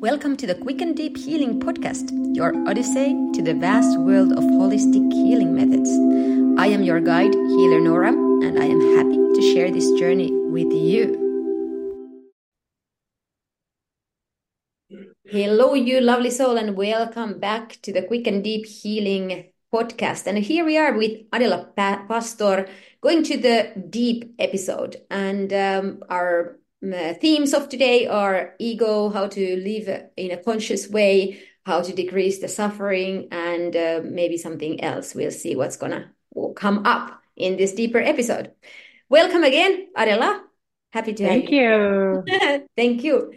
Welcome to the Quick and Deep Healing Podcast, your odyssey to the vast world of holistic healing methods. I am your guide, Healer Nora, and I am happy to share this journey with you. Hello, you lovely soul, and welcome back to the Quick and Deep Healing Podcast. And here we are with Adela Pastor going to the deep episode. And um, our themes of today are ego, how to live in a conscious way, how to decrease the suffering, and uh, maybe something else. We'll see what's gonna come up in this deeper episode. Welcome again, Adela. Happy to Thank you. you. Thank you.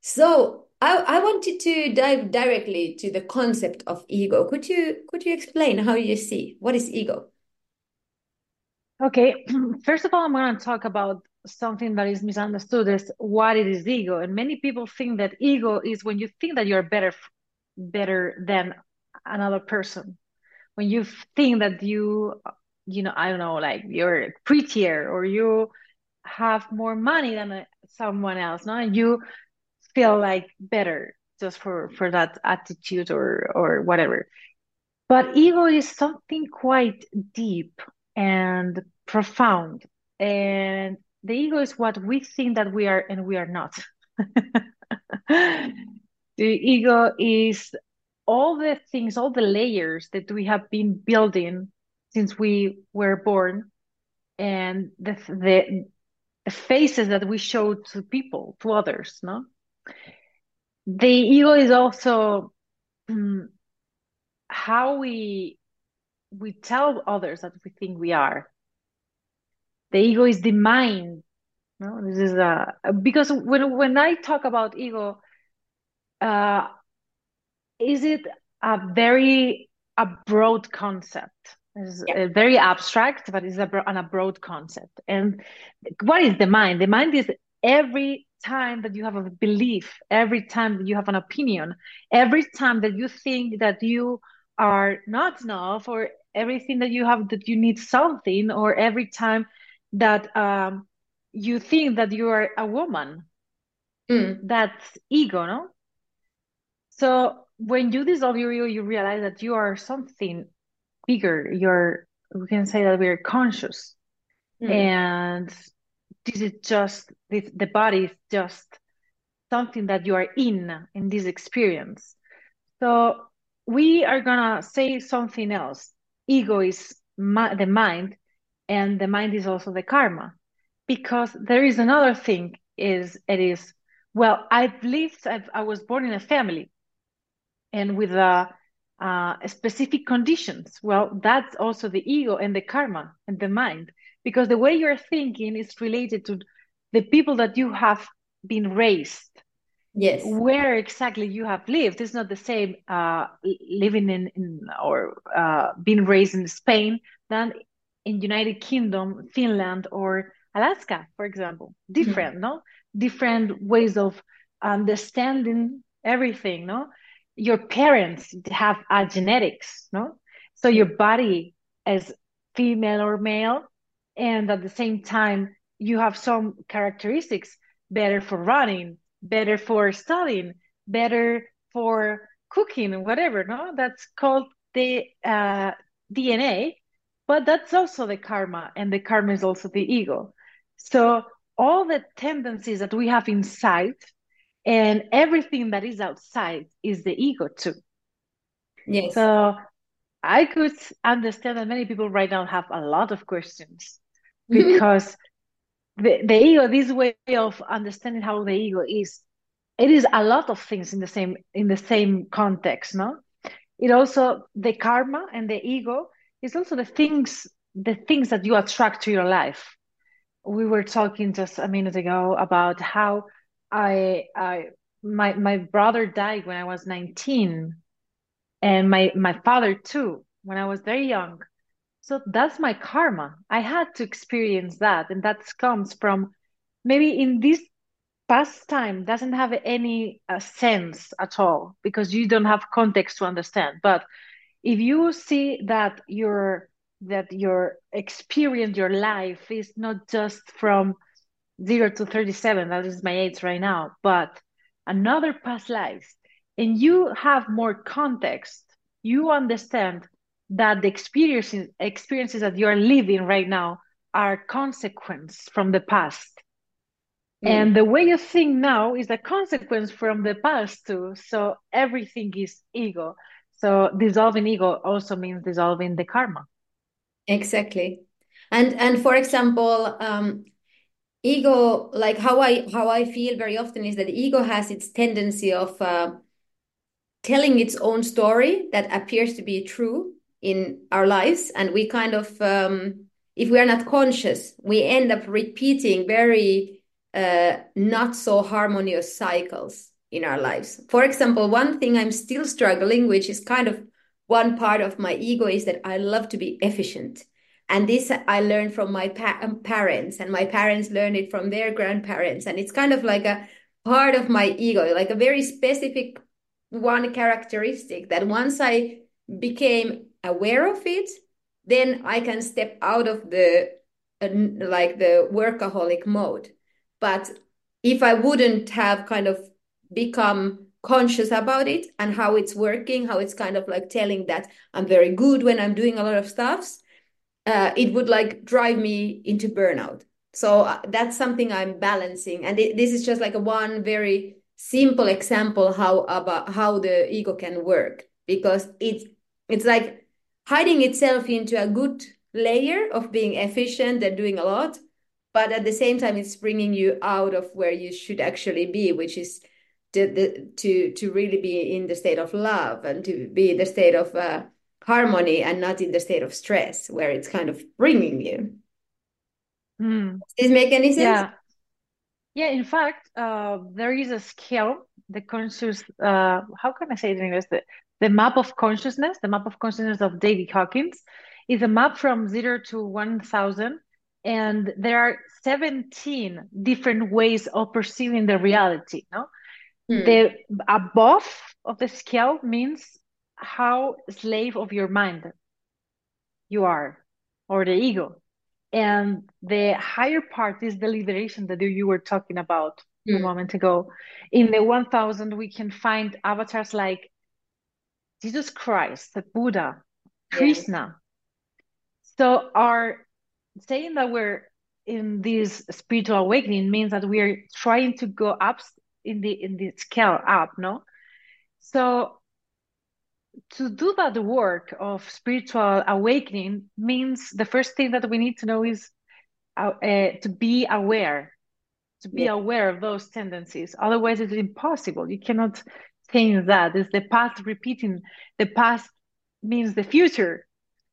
So I, I wanted to dive directly to the concept of ego. Could you could you explain how you see what is ego? Okay, first of all, I'm going to talk about something that is misunderstood is what it is ego. And many people think that ego is when you think that you're better better than another person. When you think that you you know, I don't know, like you're prettier or you have more money than uh, someone else, no? And you feel like better just for for that attitude or or whatever. But ego is something quite deep and profound. And the ego is what we think that we are and we are not. the ego is all the things, all the layers that we have been building since we were born and the, the, the faces that we show to people, to others, no? The ego is also um, how we we tell others that we think we are the ego is the mind no? This is a because when when i talk about ego uh is it a very a broad concept? It's yeah. very abstract but it's a, an, a broad concept. And what is the mind? The mind is every time that you have a belief every time that you have an opinion every time that you think that you are not enough or everything that you have that you need something or every time that um, you think that you are a woman. Mm. That's ego, no? So when you dissolve your ego, you realize that you are something bigger. You're, we can say that we're conscious. Mm. And this is just, this, the body is just something that you are in, in this experience. So we are gonna say something else. Ego is ma- the mind and the mind is also the karma. Because there is another thing is it is well i've lived I've, i was born in a family and with a, uh, specific conditions. Well that's also the ego and the karma and the mind. Because the way you're thinking is related to the people that you have been raised. Yes. Where exactly you have lived is not the same uh, living in, in or uh, being raised in spain than in United Kingdom, Finland, or Alaska, for example. Different, mm-hmm. no? Different ways of understanding everything, no? Your parents have a genetics, no? So your body is female or male, and at the same time, you have some characteristics better for running, better for studying, better for cooking, whatever, no? That's called the uh, DNA but that's also the karma, and the karma is also the ego. So all the tendencies that we have inside and everything that is outside is the ego too. Yes. So I could understand that many people right now have a lot of questions because the, the ego, this way of understanding how the ego is, it is a lot of things in the same in the same context, no? It also the karma and the ego it's also the things the things that you attract to your life. We were talking just a minute ago about how i i my my brother died when i was 19 and my my father too when i was very young. So that's my karma. I had to experience that and that comes from maybe in this past time doesn't have any uh, sense at all because you don't have context to understand but if you see that your that your experience your life is not just from 0 to 37 that is my age right now but another past lives, and you have more context, you understand that the experiences experiences that you are living right now are consequence from the past. Mm. And the way you think now is a consequence from the past too. So everything is ego. So dissolving ego also means dissolving the karma. Exactly. And and for example, um, ego, like how I how I feel very often is that ego has its tendency of uh, telling its own story that appears to be true in our lives, and we kind of, um, if we are not conscious, we end up repeating very uh, not so harmonious cycles in our lives. For example, one thing I'm still struggling, which is kind of one part of my ego, is that I love to be efficient. And this I learned from my pa- um, parents, and my parents learned it from their grandparents. And it's kind of like a part of my ego, like a very specific one characteristic that once I became aware of it, then I can step out of the uh, like the workaholic mode. But if I wouldn't have kind of become conscious about it and how it's working, how it's kind of like telling that I'm very good when I'm doing a lot of stuffs, uh, it would like drive me into burnout. So uh, that's something I'm balancing, and it, this is just like a one very simple example how about how the ego can work because it's it's like hiding itself into a good layer of being efficient and doing a lot but at the same time it's bringing you out of where you should actually be which is to the, to to really be in the state of love and to be in the state of uh, harmony and not in the state of stress where it's kind of bringing you. Mm. does this make any sense? Yeah. Yeah in fact uh, there is a scale the conscious uh, how can i say it in english? The, the map of consciousness the map of consciousness of david hawkins is a map from 0 to 1000 and there are 17 different ways of perceiving the reality no hmm. the above of the scale means how slave of your mind you are or the ego and the higher part is the liberation that you were talking about hmm. a moment ago in the 1000 we can find avatars like jesus christ the buddha krishna so our saying that we're in this spiritual awakening means that we are trying to go up in the in the scale up no? So to do that work of spiritual awakening means the first thing that we need to know is uh, uh, to be aware to be yeah. aware of those tendencies. Otherwise it's impossible. You cannot change that. It's the past repeating. The past means the future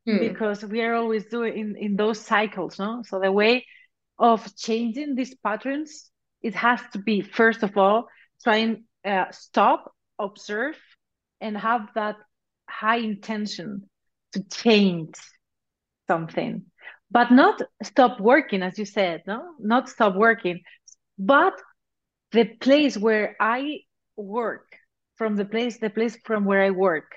hmm. because we are always doing in, in those cycles no? So the way of changing these patterns it has to be first of all trying uh, stop observe and have that high intention to change something. But not stop working as you said no? Not stop working. But the place where i work from the place the place from where i work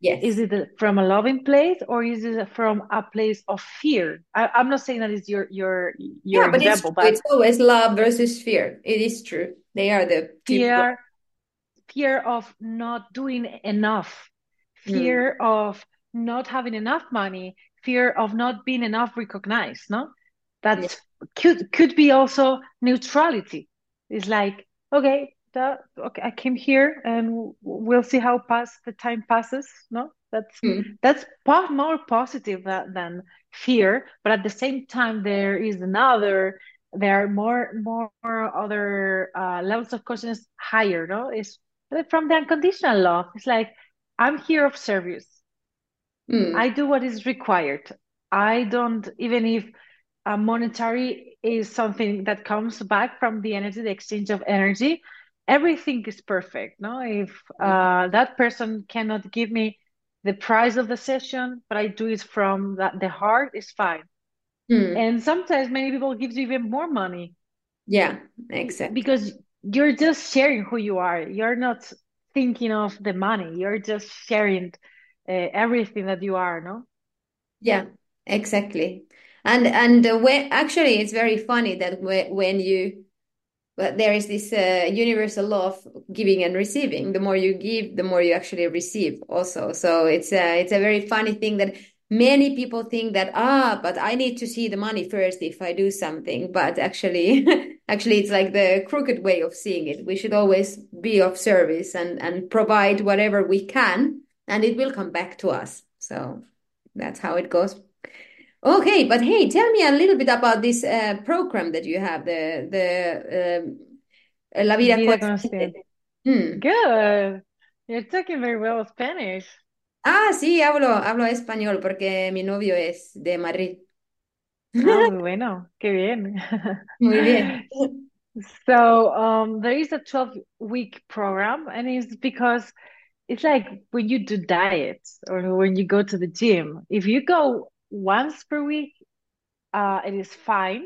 Yes. Is it from a loving place or is it from a place of fear? I, am not saying that is your your your yeah, but example, it's, but it's always love versus fear. It is true. They are the fear, fear of not doing enough, fear mm. of not having enough money, fear of not being enough recognized. No, that yeah. could could be also neutrality. It's like okay, that okay i came here and we'll see how pass the time passes no? That's mm. that's more positive than fear but at the same time there is another there are more more other uh, levels of consciousness higher no? It's from the unconditional love. It's like i'm here of service. Mm. i do what is required. I don't even if a monetary is something that comes back from the energy the exchange of energy everything is perfect no? If uh, that person cannot give me the price of the session but i do it from that the heart is fine. Hmm. and sometimes many people give you even more money. Yeah exactly. Because you're just sharing who you are. You're not thinking of the money. You're just sharing uh, everything that you are no? Yeah exactly. And and uh, when actually it's very funny that when, when you but there is this uh, universal law of giving and receiving. The more you give, the more you actually receive. Also, so it's a it's a very funny thing that many people think that ah, but I need to see the money first if I do something. But actually, actually, it's like the crooked way of seeing it. We should always be of service and and provide whatever we can, and it will come back to us. So that's how it goes. Okay, but hey, tell me a little bit about this uh, program that you have, the the uh, La Vida, Vida Consciente. Hmm. Good. You're talking very well Spanish. Ah, sí, hablo, hablo español porque mi novio es de Madrid. Ah, muy bueno, qué bien. Muy bien. So um, there is a 12 week program, and it's because it's like when you do diets or when you go to the gym. If you go once per week, uh, it is fine.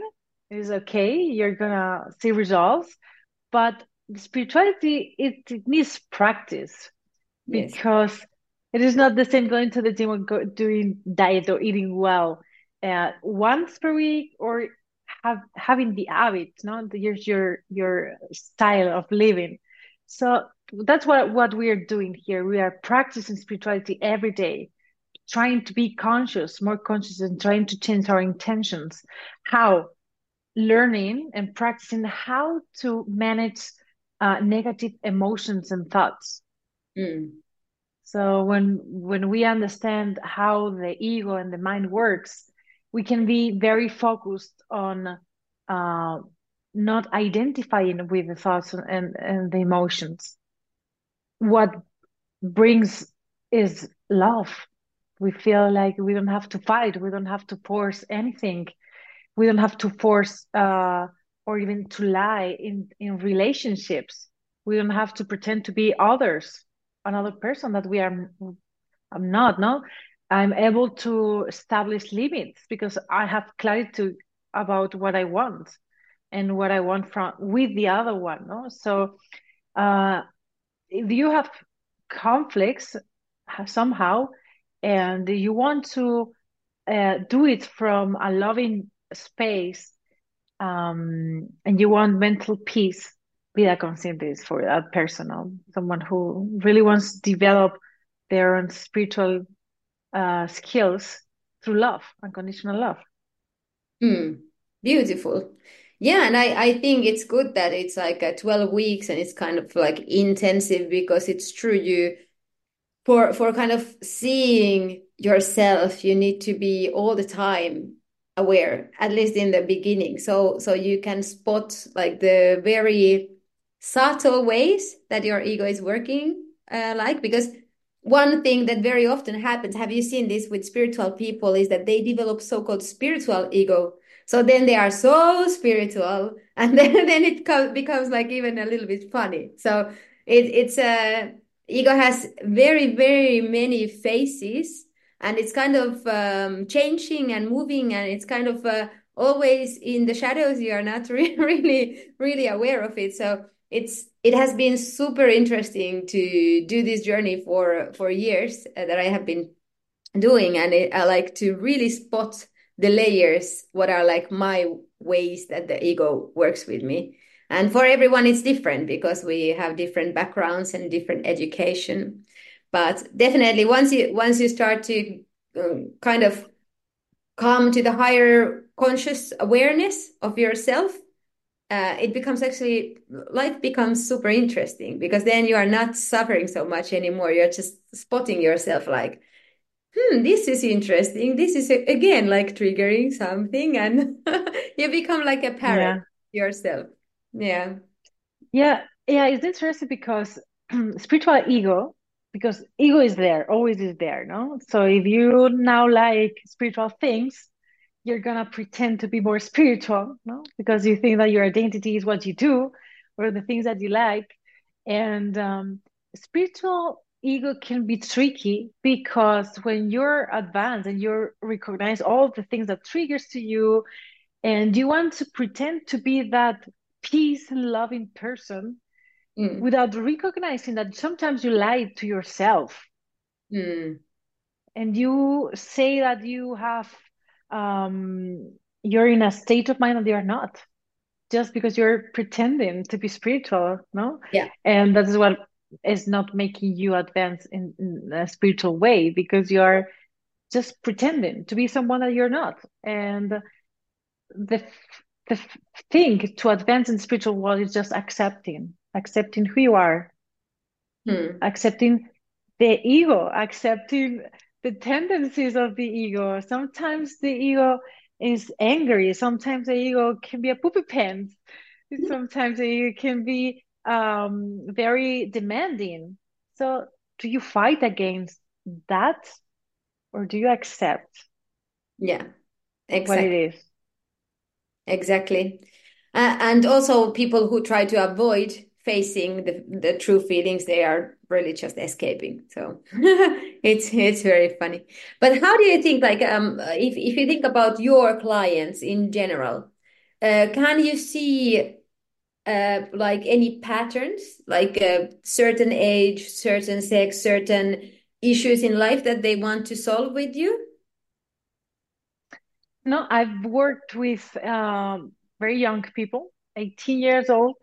It is okay. You're gonna see results, but spirituality it, it needs practice Yes. because it is not the same going to the gym or go, doing diet or eating well uh, once per week or have having the habit, no, your your your style of living. So that's what what we are doing here. We are practicing spirituality every day, trying to be conscious, more conscious, and trying to change our intentions. How learning and practicing how to manage uh, negative emotions and thoughts. Mm. So when when we understand how the ego and the mind works, we can be very focused on uh, not identifying with the thoughts and, and the emotions. What brings is love. We feel like we don't have to fight, we don't have to force anything, we don't have to force uh, or even to lie in, in relationships. We don't have to pretend to be others, another person that we are I'm not, no? I'm able to establish limits because I have clarity about what I want and what I want from with the other one, no? So uh, if you have conflicts somehow and you want to uh, do it from a loving space um, and you want mental peace, Vida Consciente is for that person, someone who really wants to develop their own spiritual uh, skills through love, unconditional love. Mm. Beautiful. Yeah, and I, I think it's good that it's like a 12 weeks and it's kind of like intensive because it's true you for for kind of seeing yourself you need to be all the time aware at least in the beginning. So so you can spot like the very subtle ways that your ego is working uh, like because one thing that very often happens have you seen this with spiritual people is that they develop so-called spiritual ego. So then they are so spiritual and then, then it co- becomes like even a little bit funny. So it, it's a ego has very very many faces and it's kind of um, changing and moving and it's kind of uh, always in the shadows. You are not re- really really aware of it. So it's it has been super interesting to do this journey for for years uh, that i have been doing. And it, i like to really spot the layers what are like my ways that the ego works with me and for everyone it's different because we have different backgrounds and different education. But definitely once you once you start to um, kind of come to the higher conscious awareness of yourself uh, it becomes actually life becomes super interesting because then you are not suffering so much anymore. You're just spotting yourself like hmm this is interesting. This is again like triggering something and you become like a parent yeah. yourself yeah. Yeah. Yeah. It's interesting because spiritual ego, because ego is there, always is there, no? So if you now like spiritual things, you're gonna pretend to be more spiritual, no? Because you think that your identity is what you do or the things that you like. And um, spiritual ego can be tricky because when you're advanced and you recognize all the things that triggers to you and you want to pretend to be that peace and loving person mm. without recognizing that sometimes you lie to yourself mm. and you say that you have um, you're in a state of mind that you're not just because you're pretending to be spiritual, no? Yeah. And that's what is not making you advance in, in a spiritual way because you're just pretending to be someone that you're not. And the the thing to advance in spiritual world is just accepting, accepting who you are, Hmm. accepting the ego, accepting the tendencies of the ego. Sometimes the ego is angry. Sometimes the ego can be a poopy pants. Sometimes the ego can be um, very demanding. So, do you fight against that, or do you accept? Yeah, exactly. what it is? Exactly. Uh, and also people who try to avoid facing the, the true feelings they are really just escaping. So it's it's very funny. But how do you think like um if, if you think about your clients in general uh, can you see uh, like any patterns like a certain age certain sex certain issues in life that they want to solve with you no i've worked with um, very young people 18 years old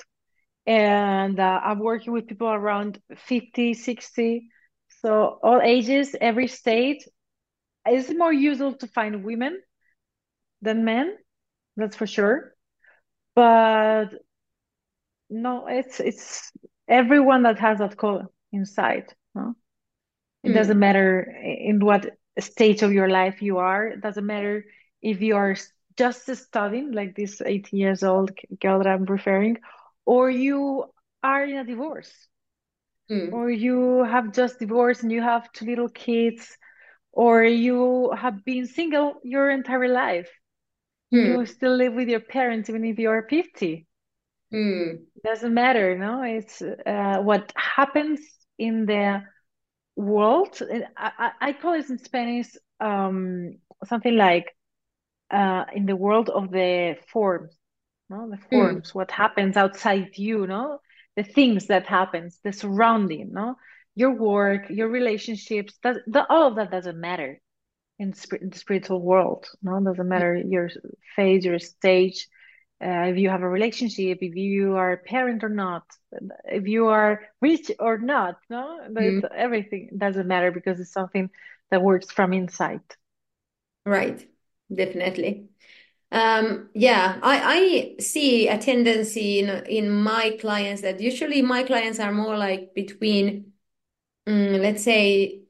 and uh, I'm working with people around 50, 60. So all ages, every state. It's more usual to find women than men, that's for sure. But no, it's it's everyone that has that call inside. No? It mm. doesn't matter in what stage of your life you are. It doesn't matter if you are just studying, like this 18 years old girl that I'm referring, or you are in a divorce mm. or you have just divorced and you have two little kids or you have been single your entire life mm. you still live with your parents even if you're 50 mm. doesn't matter no it's uh, what happens in the world I, I call it in spanish um, something like uh, in the world of the forms no? The hmm. forms mm. what happens outside you no? The things that happens the surrounding no? Your work your relationships that the, all of that doesn't matter in, in the spiritual world no? It doesn't matter your phase your stage uh, if you have a relationship if you are a parent or not if you are rich or not no? Mm. everything doesn't matter because it's something that works from inside. Right definitely um, yeah, I, I see a tendency in in my clients that usually my clients are more like between, um, let's say,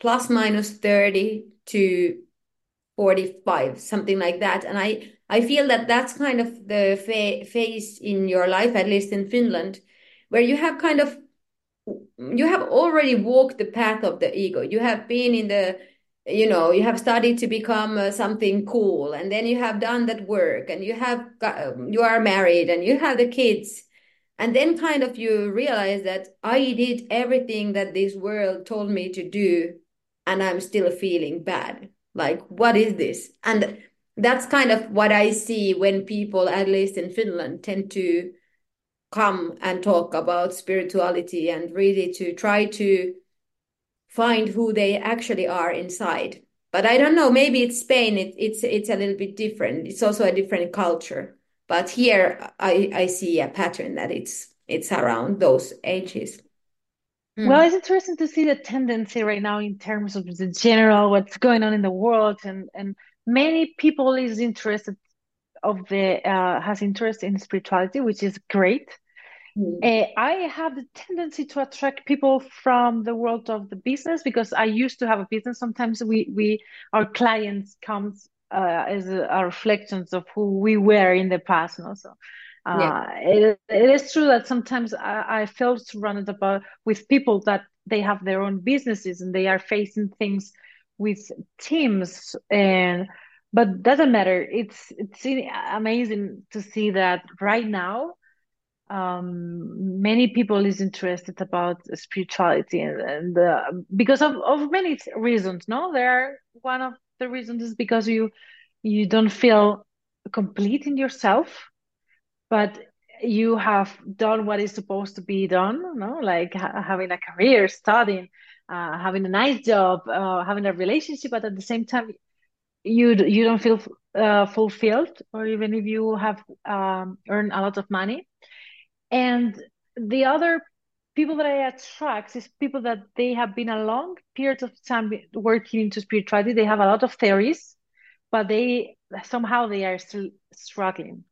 plus minus 30 to 45, something like that. And I, I feel that that's kind of the fa phase in your life, at least in Finland, where you have kind of, you have already walked the path of the ego. You have been in the you know you have studied to become uh, something cool and then you have done that work and you have got, um, you are married and you have the kids and then kind of you realize that i did everything that this world told me to do and i'm still feeling bad. Like what is this? And that's kind of what i see when people at least in finland tend to come and talk about spirituality and really to try to find who they actually are inside. But I don't know, maybe it's Spain, it, it's it's a little bit different. It's also a different culture. But here I, I see a pattern that it's it's around those ages. Mm. Well, it's interesting to see the tendency right now in terms of the general what's going on in the world, and and many people is interested of the uh, has interest in spirituality, which is great. Uh, I have the tendency to attract people from the world of the business because I used to have a business. Sometimes we we our clients comes uh, as a, a reflections of who we were in the past. No? So uh, yeah. it, it is true that sometimes I, I feel surrounded about with people that they have their own businesses and they are facing things with teams and but doesn't matter. It's it's amazing to see that right now um, many people is interested about spirituality and, and uh, because of, of many reasons no there are one of the reasons is because you you don't feel complete in yourself but you have done what is supposed to be done no like ha having a career studying uh, having a nice job uh, having a relationship but at the same time you you don't feel uh, fulfilled or even if you have um, earned a lot of money. And the other people that I attract is people that they have been a long period of time working into spirituality. They have a lot of theories, but they somehow they are still struggling.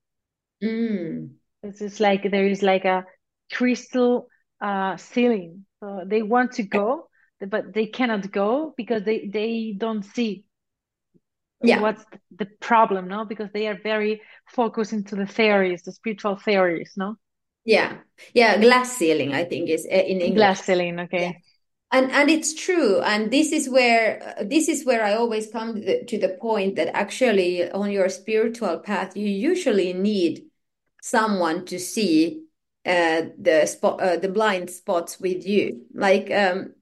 Mm. It's just like there is like a crystal uh, ceiling. So they want to go, but they cannot go because they they don't see yeah. what's the problem, no? Because they are very focused into the theories, the spiritual theories, no? Yeah, yeah, glass ceiling, I think is eh, in English. Glass ceiling, okay. Yeah. And and it's true, and this is where this is where I always come to the, to the point that actually on your spiritual path, you usually need someone to see uh, the spot, uh, the blind spots with you. Like um,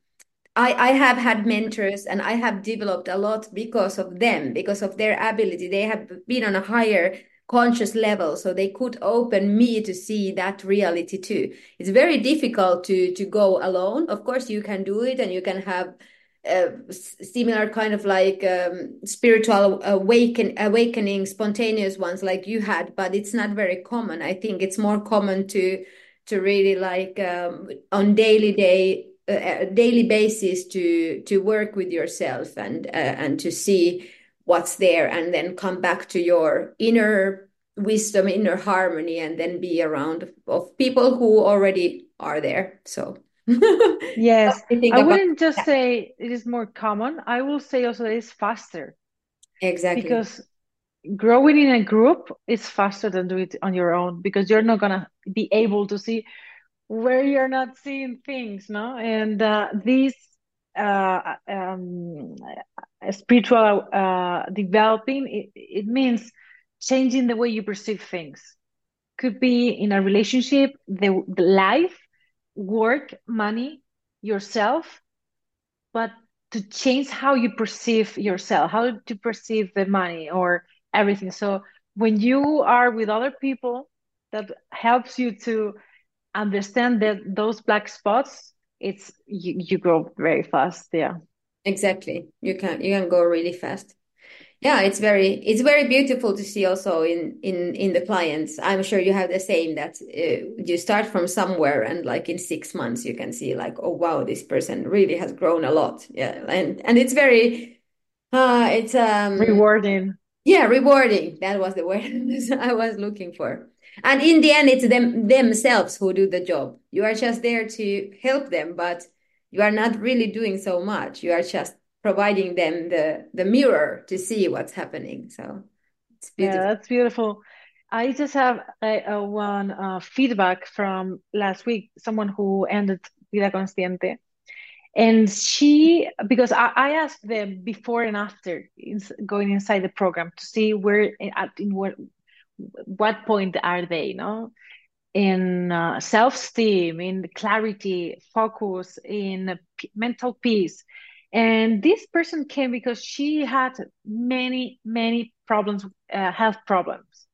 I, I have had mentors and I have developed a lot because of them, because of their ability. They have been on a higher conscious level, so they could open me to see that reality too. It's very difficult to to go alone. Of course, you can do it, and you can have uh, similar kind of like um, spiritual awaken awakening, spontaneous ones like you had, but it's not very common. I think it's more common to to really like um, on daily day a daily basis to to work with yourself and uh, and to see what's there and then come back to your inner wisdom inner harmony and then be around of people who already are there. So yes. I, I wouldn't just that. say it is more common. I will say also it is faster. Exactly. Because growing in a group is faster than do it on your own because you're not gonna be able to see where you're not seeing things, no? And uh, this uh, um, spiritual uh, developing, it, it means changing the way you perceive things. Could be in a relationship, the, the life, work, money, yourself, but to change how you perceive yourself, how to perceive the money or everything. So when you are with other people, that helps you to understand that those black spots it's you, you grow very fast yeah exactly. You can you can go really fast. Yeah it's very it's very beautiful to see also in in in the clients. I'm sure you have the same that uh, you start from somewhere and like in six months you can see like oh wow this person really has grown a lot. Yeah and and it's very uh it's um rewarding. Yeah rewarding. That was the word i was looking for. And in the end it's them themselves who do the job. You are just there to help them but you are not really doing so much. You are just providing them the the mirror to see what's happening. So it's beautiful. yeah that's beautiful. I just have a, a one uh, feedback from last week someone who ended vida consciente. And she because I, I, asked them before and after going inside the program to see where at in what what point are they no in uh, self-esteem in clarity focus in mental peace and this person came because she had many many problems uh, health problems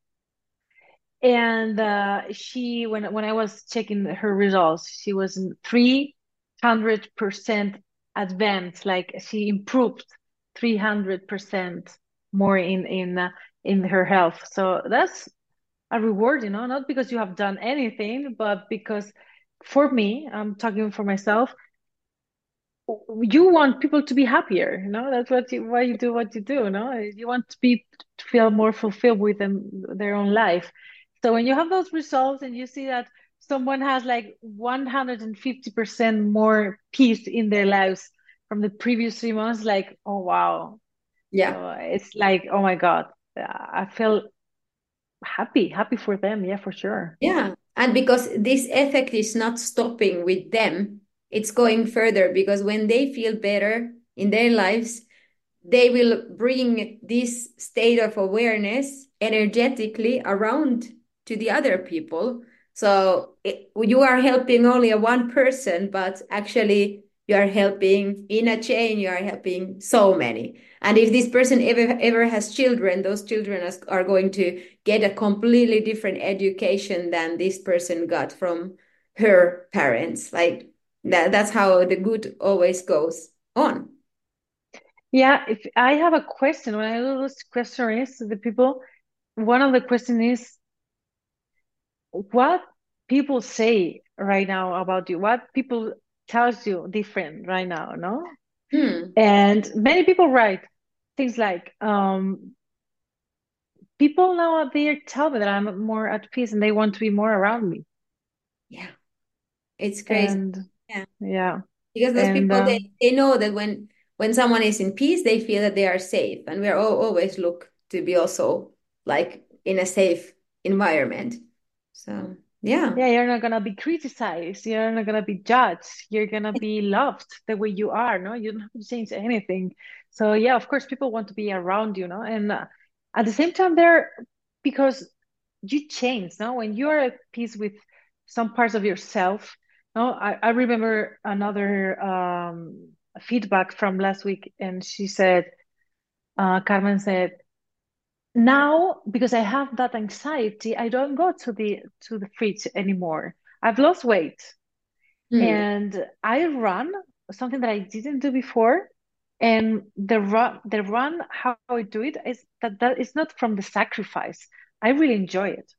and uh, she when when i was checking her results she was 300% advanced like she improved 300% more in in uh, in her health. So that's a reward, you know, not because you have done anything, but because for me, I'm talking for myself, you want people to be happier, you know, that's what you why you do what you do, no? You want to be to feel more fulfilled with them their own life. So when you have those results and you see that someone has like 150% more peace in their lives from the previous three months, like, oh wow. Yeah. So it's like, oh my God, I feel happy, happy for them. Yeah, for sure. Yeah. And because this effect is not stopping with them, it's going further because when they feel better in their lives, they will bring this state of awareness energetically around to the other people. So it, you are helping only one person, but actually you are helping in a chain you are helping so many. And if this person ever ever has children those children are going to get a completely different education than this person got from her parents. Like that that's how the good always goes on. Yeah, if I have a question, when I do those questionnaires to the people, one of the question is what people say right now about you, what people tells you different right now, no? Hmm. And many people write things like, um, people now they tell me that I'm more at peace and they want to be more around me. Yeah, it's crazy. And Yeah. yeah, Because those and people they, um, they know that when when someone is in peace, they feel that they are safe. And we are all, always look to be also like in a safe environment. So yeah. yeah, you're not gonna be criticized, you're not gonna be judged, you're gonna be loved the way you are, no? You don't have to change anything. So yeah, of course, people want to be around you, no? And uh, at the same time, they're because you change, no? When you are at peace with some parts of yourself, no? I, I remember another um feedback from last week, and she said, uh, Carmen said, now because I have that anxiety, I don't go to the to the fridge anymore. I've lost weight Hmm. and I run, something that I didn't do before. And the run, the run, how I do it is that that is not from the sacrifice. I really enjoy it.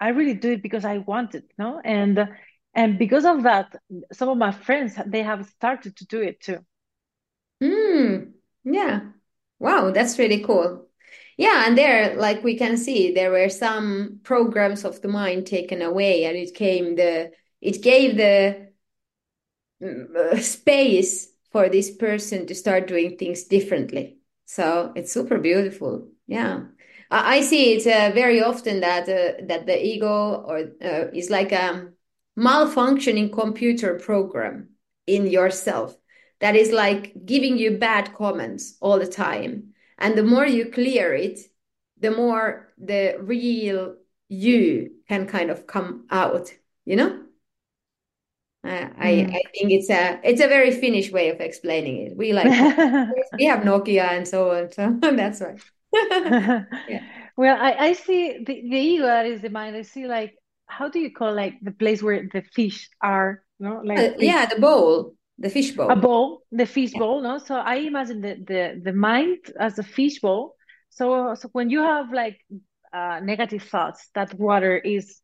I really do it because I want it, no? And and because of that, some of my friends they have started to do it too. Hmm. Yeah. Wow, that's really cool. Yeah, and there, like we can see, there were some programs of the mind taken away, and it came the it gave the mm, space for this person to start doing things differently. So it's super beautiful. Yeah. I, I see it uh, very often that uh, that the ego or uh, is like a malfunctioning computer program in yourself that is like giving you bad comments all the time. And the more you clear it, the more the real you can kind of come out, you know? Uh, I Mm. I think it's a it's a very Finnish way of explaining it. We like we have Nokia and so on, so that's right. Yeah, Well, I, I see the, the ego that is the mind. I see like how do you call like the place where the fish are, you know, like Uh, yeah, the bowl, the fish a bowl. bowl, the fish Yeah, bowl, no? So I imagine the the the mind as a fish bowl. So so when you have like uh negative thoughts, that water is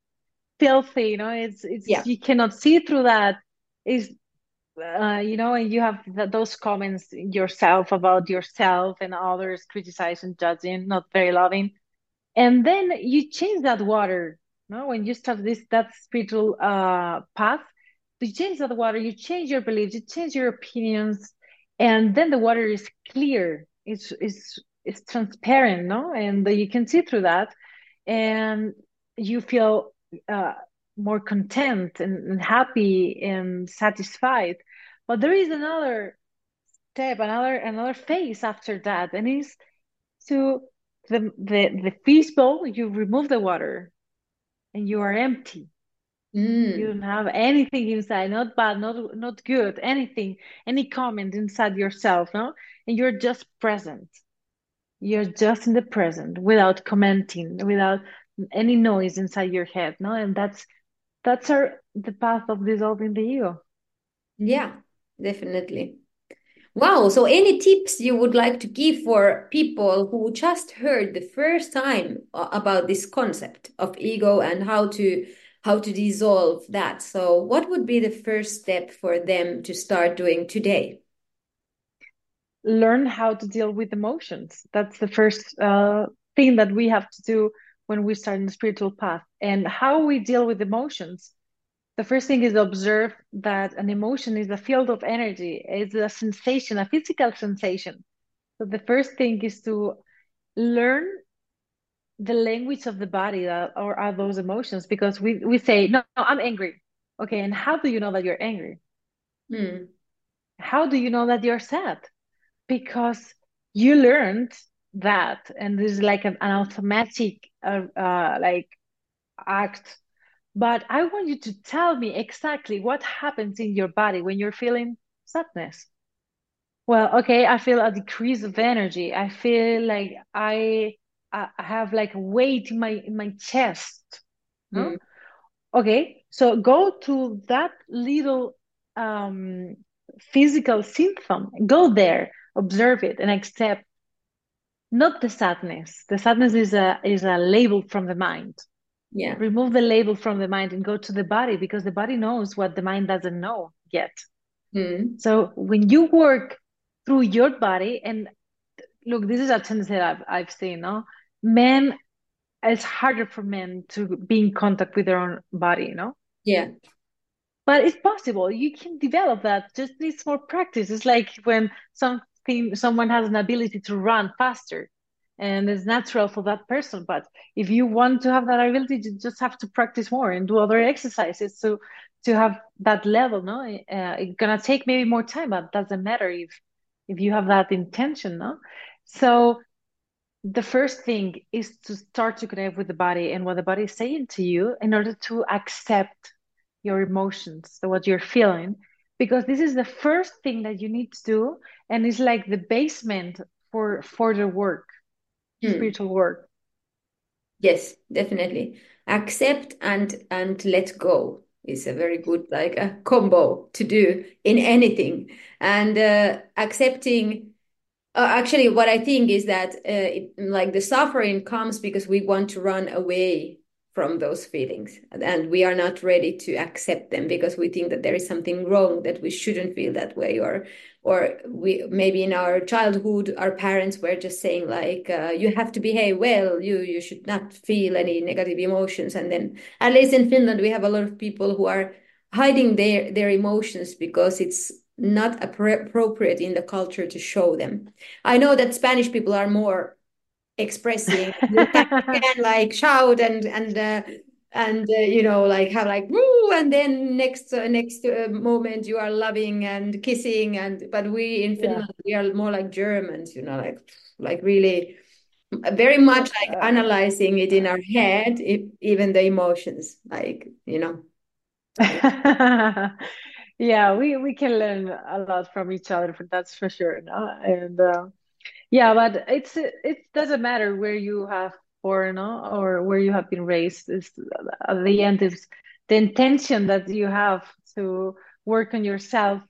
filthy, you know, it's it's yeah, you cannot see through that. Is uh, you know, and you have th those comments yourself about yourself and others criticizing, judging, not very loving. And then you change that water, no? When you start this that spiritual uh path, you change the water, you change your beliefs, you change your opinions, and then the water is clear. It's it's it's transparent, no? And you can see through that, and you feel uh more content and, and happy and satisfied. But there is another step, another another phase after that, and is to the the the fish bowl, you remove the water and you are empty. You mm, don't have anything inside, not bad, not not good, anything, any comment inside yourself, no? And you're just present. You're just in the present without commenting, without any noise inside your head, no? And that's that's our the path of dissolving the ego. yeah, definitely. Wow. So, any tips you would like to give for people who just heard the first time about this concept of ego and how to how to dissolve that? So, what would be the first step for them to start doing today? learn how to deal with emotions. That's the first uh, thing that we have to do when we start in the spiritual path. And how we deal with emotions. The first thing is to observe that an emotion is a field of energy, it's a sensation, a physical sensation. So the first thing is to learn the language of the body that or are those emotions because we, we say, no, no, I'm angry. Okay, and how do you know that you're angry? Hmm. How do you know that you're sad? because you learned that and this is like an, an automatic uh, uh, like act but i want you to tell me exactly what happens in your body when you're feeling sadness well okay i feel a decrease of energy i feel like i i have like weight in my in my chest? Hmm. okay so go to that little um physical symptom go there observe it and accept not the sadness. The sadness is a is a label from the mind. Yeah. Remove the label from the mind and go to the body because the body knows what the mind doesn't know yet. Mm. So when you work through your body, and look, this is a tendency that I've, I've seen, no? Men, it's harder for men to be in contact with their own body, you know? Yeah. But it's possible. You can develop that. Just needs more practice. It's like when something someone has an ability to run faster and it's natural for that person. But if you want to have that ability, you just have to practice more and do other exercises to to have that level. No, uh, it's gonna take maybe more time, but doesn't matter if if you have that intention. No, so the first thing is to start to connect with the body and what the body is saying to you in order to accept your emotions, so what you're feeling, because this is the first thing that you need to do, and it's like the basement for further work, Hmm. spiritual work. Yes, definitely. Accept and and let go is a very good like a combo to do in anything. And uh, accepting actually what I think is that uh, it, like the suffering comes because we want to run away from those feelings and we are not ready to accept them because we think that there is something wrong that we shouldn't feel that way or or we maybe in our childhood our parents were just saying like uh, you have to behave well. You you should not feel any negative emotions. And then at least in Finland we have a lot of people who are hiding their their emotions because it's not appropriate in the culture to show them. I know that spanish people are more expressing can, like shout and and uh, and uh, you know like have like woo and then next uh, next uh, moment you are loving and kissing and but we in Finland yeah. we are more like Germans you know like like really very much like uh, analyzing it in our head if, even the emotions like you know yeah we we can learn a lot from each other that's for sure no? and uh, yeah, but it's it doesn't matter where you have born no? or where you have been raised. It's, at the end, is the intention that you have to work on yourself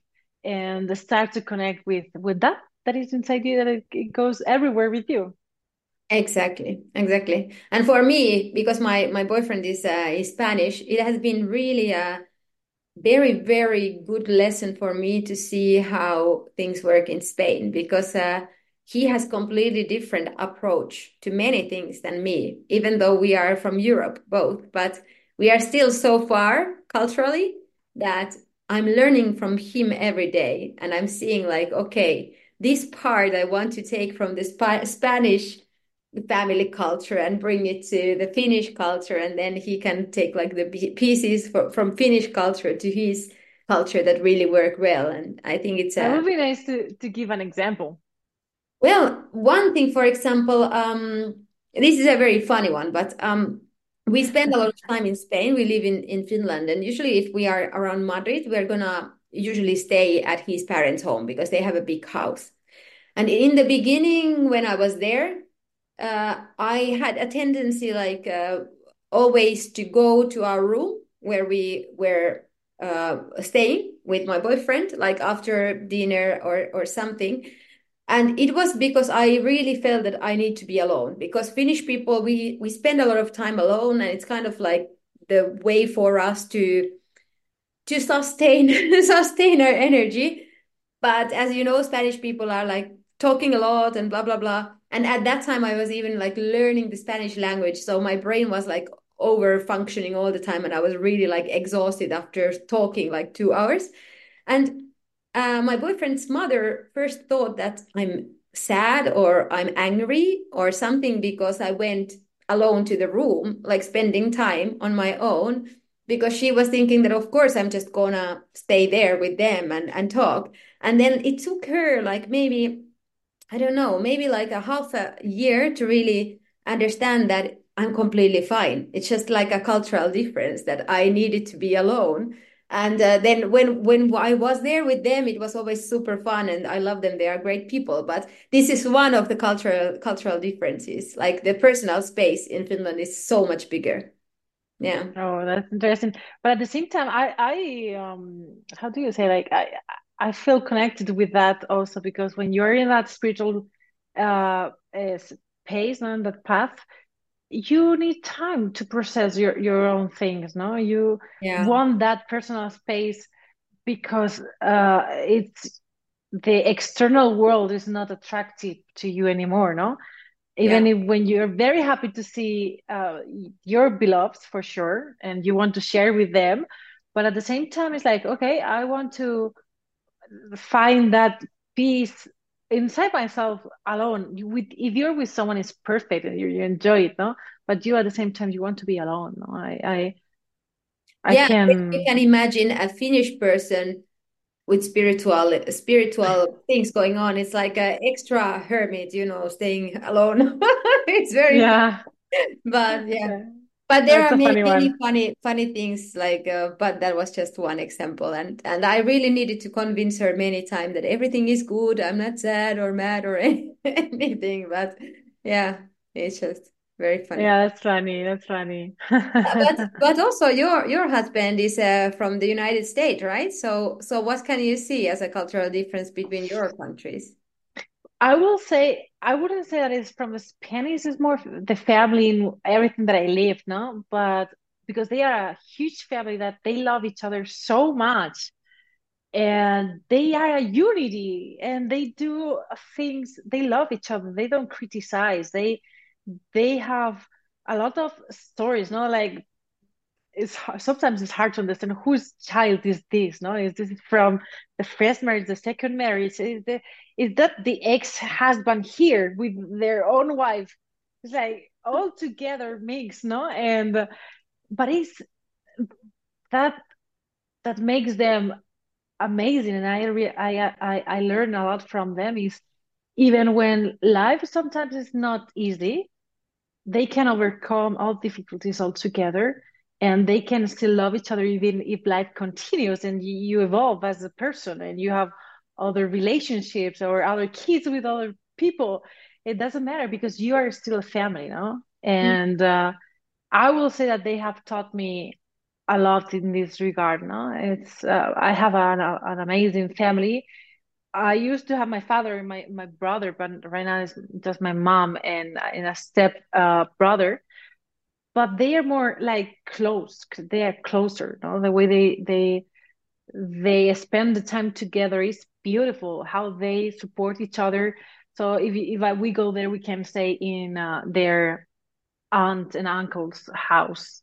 and start to connect with with that that is inside you. That it, it goes everywhere with you. Exactly, exactly. And for me, because my my boyfriend is uh, is Spanish, it has been really a very very good lesson for me to see how things work in Spain because. Uh, he has completely different approach to many things than me even though we are from europe both but we are still so far culturally that i'm learning from him every day and i'm seeing like okay this part i want to take from the Sp- spanish family culture and bring it to the finnish culture and then he can take like the pieces for, from finnish culture to his culture that really work well and i think it's a, it would be nice to, to give an example well, one thing, for example, um, this is a very funny one, but um, we spend a lot of time in Spain. We live in, in Finland, and usually, if we are around Madrid, we're gonna usually stay at his parents' home because they have a big house. And in the beginning, when I was there, uh, I had a tendency, like uh, always, to go to our room where we were uh, staying with my boyfriend, like after dinner or or something. And it was because i really felt that i need to be alone because finnish people we we spend a lot of time alone and it's kind of like the way for us to to sustain sustain our energy. But as you know spanish people are like talking a lot and blah blah blah. And at that time i was even like learning the spanish language. So my brain was like over functioning all the time and i was really like exhausted after talking like 2 hours. And uh, my boyfriend's mother first thought that I'm sad or I'm angry or something because I went alone to the room, like spending time on my own, because she was thinking that, of course, I'm just gonna stay there with them and, and talk. And then it took her like maybe, I don't know, maybe like a half a year to really understand that I'm completely fine. It's just like a cultural difference that I needed to be alone and uh, then when when I was there with them, it was always super fun, and I love them. They are great people. But this is one of the cultural cultural differences. Like the personal space in Finland is so much bigger. Yeah. Oh, that's interesting. But at the same time, I I um how do you say like I I feel connected with that also because when you're in that spiritual uh, space and that path, you need time to process your your own things. No, you yeah. want that personal space because uh, it's the external world is not attractive to you anymore. No, even yeah. if, when you're very happy to see uh, your beloveds for sure, and you want to share with them, but at the same time, it's like okay, I want to find that peace inside myself alone with if you're with someone is perfect and you, you enjoy it no but you at the same time you want to be alone no i i I yeah, can you can imagine a Finnish person with spiritual spiritual things going on. It's like an extra hermit, you know, staying alone. it's very yeah, but yeah. yeah. But there That's are many, funny, many funny, funny things like. Uh, but that was just one example, and and I really needed to convince her many times that everything is good. I'm not sad or mad or anything. But yeah, it's just very funny. Yeah, that's funny. That's funny. but but also your your husband is uh, from the United States, right? So so what can you see as a cultural difference between your countries? I will say I wouldn't say that it's from the Spanish. It's more the family and everything that I live, no. But because they are a huge family that they love each other so much, and they are a unity, and they do things. They love each other. They don't criticize. They they have a lot of stories, no, like it's sometimes it's hard to understand whose child is this no? Is this from the first marriage the second marriage? Is, the, is that the ex-husband here with their own wife? It's like all together mixed no? And but it's that that makes them amazing and I, re, I i i learn a lot from them is even when life sometimes is not easy they can overcome all difficulties altogether and they can still love each other even if life continues and you evolve as a person and you have other relationships or other kids with other people. It doesn't matter because you are still a family no? And uh, i will say that they have taught me a lot in this regard no? It's uh, i have an, an amazing family. I used to have my father and my, my brother but right now it's just my mom and, and a step uh, brother but they are more like close they are closer no? The way they they they spend the time together is beautiful how they support each other. So if if I, we go there we can stay in uh, their aunt and uncle's house.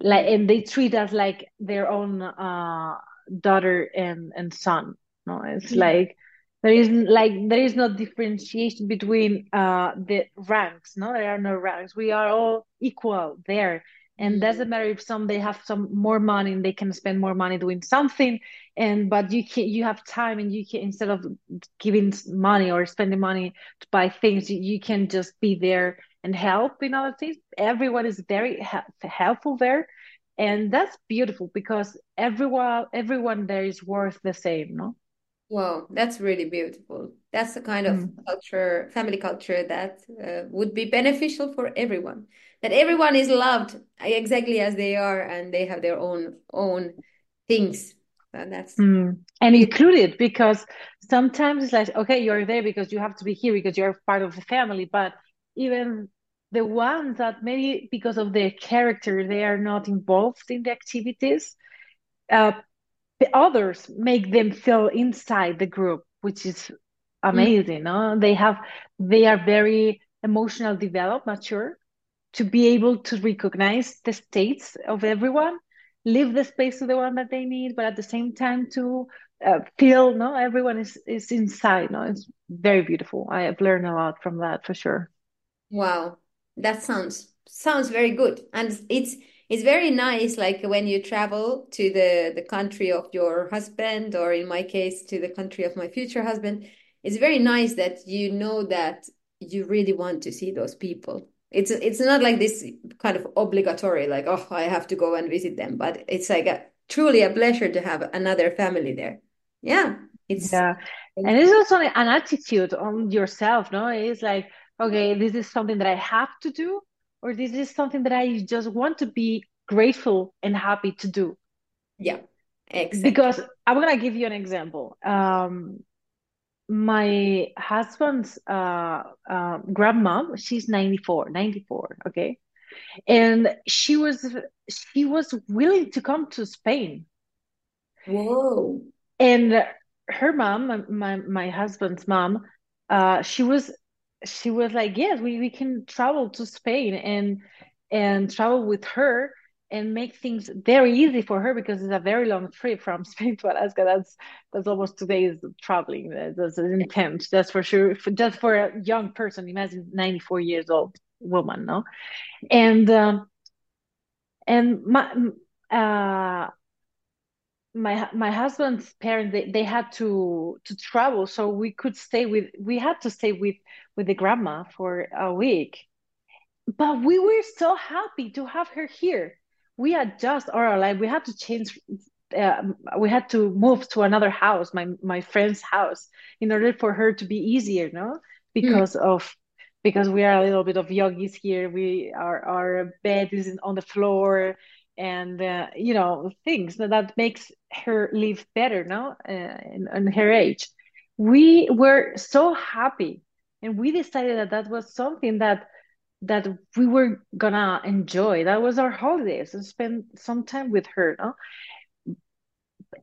Like and they treat us like their own uh, daughter and and son no? It's mm-hmm. like there is like there is no differentiation between uh the ranks no? There are no ranks. We are all equal there. And mm-hmm. doesn't matter if some they have some more money and they can spend more money doing something and but you can you have time and you can instead of giving money or spending money to buy things you, you can just be there and help in other things. Everyone is very helpful there. And that's beautiful because everyone everyone there is worth the same no Wow, that's really beautiful. That's the kind of mm. culture, family culture that uh, would be beneficial for everyone. That everyone is loved exactly as they are, and they have their own own things. And that's mm. and included because sometimes it's like okay, you're there because you have to be here because you're part of the family. But even the ones that maybe because of their character they are not involved in the activities, uh, the others make them feel inside the group, which is amazing. Mm. No? They have they are very emotional developed, mature, to be able to recognize the states of everyone, leave the space to the one that they need, but at the same time to uh, feel no everyone is is inside. No, it's very beautiful. I have learned a lot from that for sure. Wow, that sounds sounds very good, and it's it's very nice like when you travel to the the country of your husband or in my case to the country of my future husband. It's very nice that you know that you really want to see those people. It's it's not like this kind of obligatory like oh i have to go and visit them but it's like a truly a pleasure to have another family there. Yeah it's yeah. and it's also an attitude on yourself no? It's like okay this is something that i have to do or this is something that I just want to be grateful and happy to do. Yeah, exactly. Because I'm gonna give you an example. Um, my husband's uh, uh, grandma, she's 94, 94, okay? And she was she was willing to come to Spain. Whoa. And her mom, my my husband's mom, uh, she was she was like, yes, we, we can travel to Spain and and travel with her and make things very easy for her because it's a very long trip from Spain to Alaska. That's that's almost two days traveling. That's intense. That's for sure. For, just for a young person, imagine 94 years old woman, no? And um, and my uh my my husband's parents they, they had to to travel so we could stay with we had to stay with with the grandma for a week. But we were so happy to have her here. We adjust our life we had to change uh, we had to move to another house my my friend's house in order for her to be easier no? Because mm. of because we are a little bit of yogis here we our our bed is on the floor and uh, you know things that, that makes her live better no? Uh, in, in her age. We were so happy and we decided that that was something that that we were gonna enjoy. That was our holidays and spend some time with her no?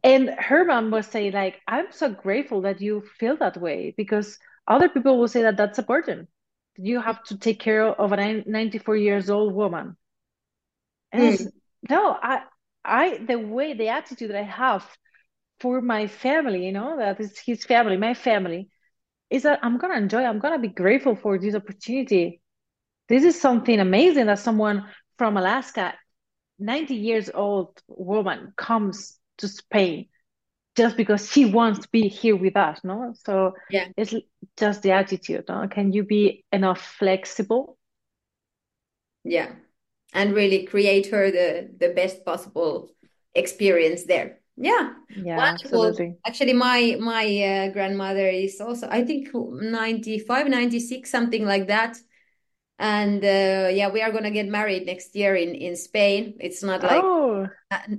And her mom was saying like i'm so grateful that you feel that way because other people will say that that's a burden. You have to take care of a 94 years old woman. And mm no i i the way the attitude that i have for my family you know that is his family my family is that i'm gonna enjoy i'm gonna be grateful for this opportunity. This is something amazing that someone from alaska 90 years old woman comes to spain just because she wants to be here with us no? So yeah. it's just the attitude no? can you be enough flexible? Yeah and really create her the the best possible experience there. Yeah. Yeah absolutely. actually my my uh, grandmother is also i think 95 96 something like that. And uh, yeah we are gonna get married next year in in spain. It's not like oh.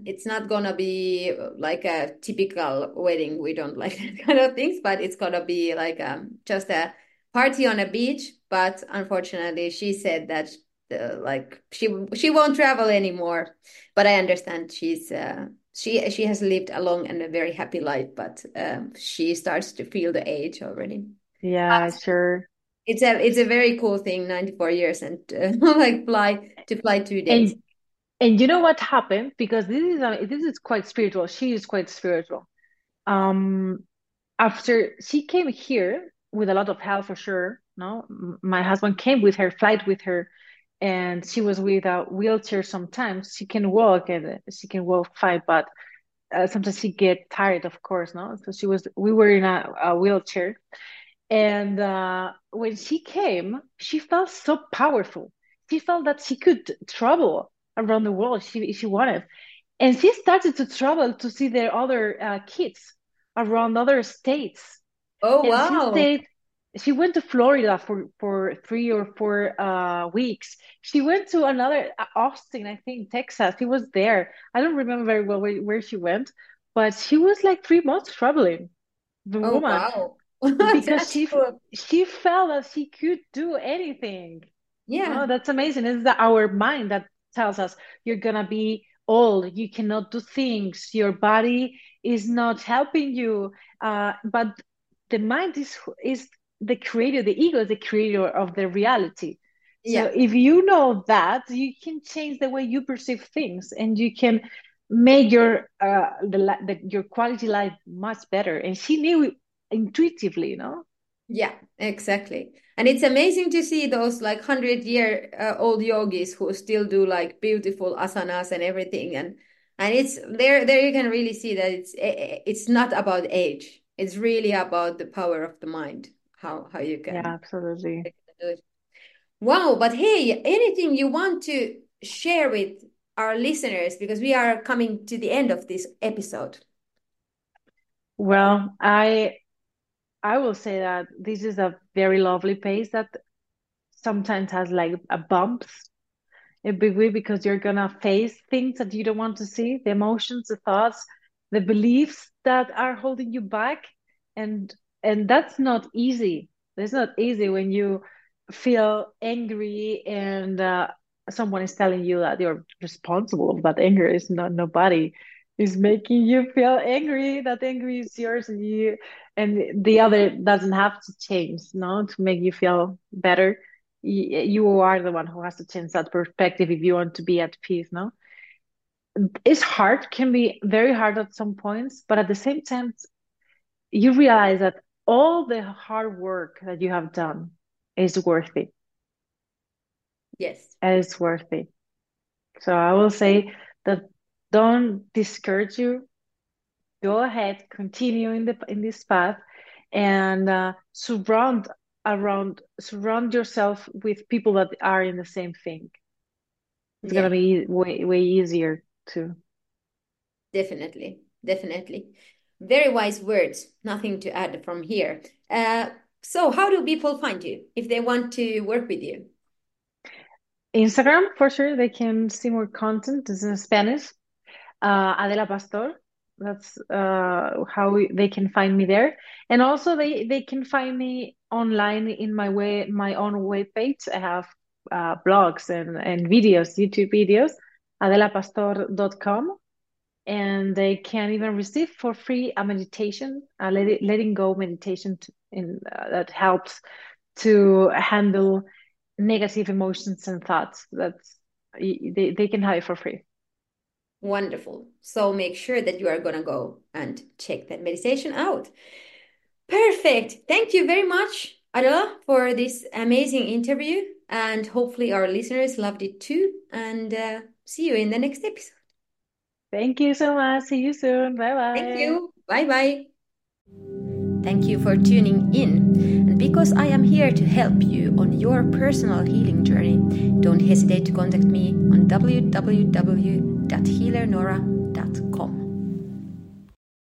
it's not gonna be like a typical wedding. We don't like that kind of things but it's gonna be like um just a party on a beach. But unfortunately she said that like she she won't travel anymore but i understand she's uh, she she has lived a long and a very happy life but um, she starts to feel the age already. Yeah but sure. it's a it's a very cool thing 94 years and uh, like fly to fly two days. and, and you know what happened? Because this is a, this is quite spiritual. She is quite spiritual. Um after she came here with a lot of help for sure no? My husband came with her flight with her and she was with a wheelchair sometimes. She can walk and she can walk fine but uh, sometimes she get tired of course no? So she was we were in a, a wheelchair. And uh, when she came she felt so powerful. She felt that she could travel around the world if she, she wanted. And she started to travel to see their other uh, kids around other states. Oh and wow. she stayed she went to Florida for for three or four uh, weeks. She went to another uh, Austin, I think Texas. She was there. I don't remember very well where, where she went, but she was like three months traveling. The oh, woman, wow. because she cool. she felt that she could do anything. Yeah, oh, that's amazing. It's that our mind that tells us you're gonna be old. You cannot do things. Your body is not helping you. Uh, but the mind is is the creator, the ego is the creator of the reality. Yeah. So if you know that, you can change the way you perceive things, and you can make your uh the, the your quality life much better. And she knew it intuitively, you know. Yeah, exactly. And it's amazing to see those like hundred year uh, old yogis who still do like beautiful asanas and everything, and and it's there. There you can really see that it's it's not about age. It's really about the power of the mind how how you can yeah absolutely do it. wow but hey anything you want to share with our listeners because we are coming to the end of this episode well i i will say that this is a very lovely place that sometimes has like a bumps a big way because you're gonna face things that you don't want to see the emotions the thoughts the beliefs that are holding you back and and that's not easy. It's not easy when you feel angry and uh, someone is telling you that you're responsible of that anger is not nobody. Is making you feel angry. That angry is yours and you and the other doesn't have to change no to make you feel better. You, you are the one who has to change that perspective if you want to be at peace no? It's hard can be very hard at some points but at the same time you realize that all the hard work that you have done is worthy yes. It's worthy so i will say that don't discourage you. Go ahead continue in the in this path and uh, surround around surround yourself with people that are in the same thing. It's yeah. gonna be way way easier too definitely. Definitely very wise words nothing to add from here. Uh, so how do people find you if they want to work with you? Instagram for sure they can see more content. Is in spanish. Uh, adela pastor. That's uh, how they can find me there. And also they they can find me online in my way my own web page i have uh, blogs and and videos youtube videos. Adelapastor.com and they can even receive for free a meditation a let letting go meditation to, in uh, that helps to handle negative emotions and thoughts that's they, they can have it for free Wonderful. So make sure that you are going to go and check that meditation out. Perfect. Thank you very much, Adela, for this amazing interview. And hopefully, our listeners loved it too. And uh, see you in the next episode. Thank you so much. See you soon. Bye bye. Thank you. Bye bye. Thank you for tuning in. And because I am here to help you on your personal healing journey, don't hesitate to contact me on www www.healernora.com.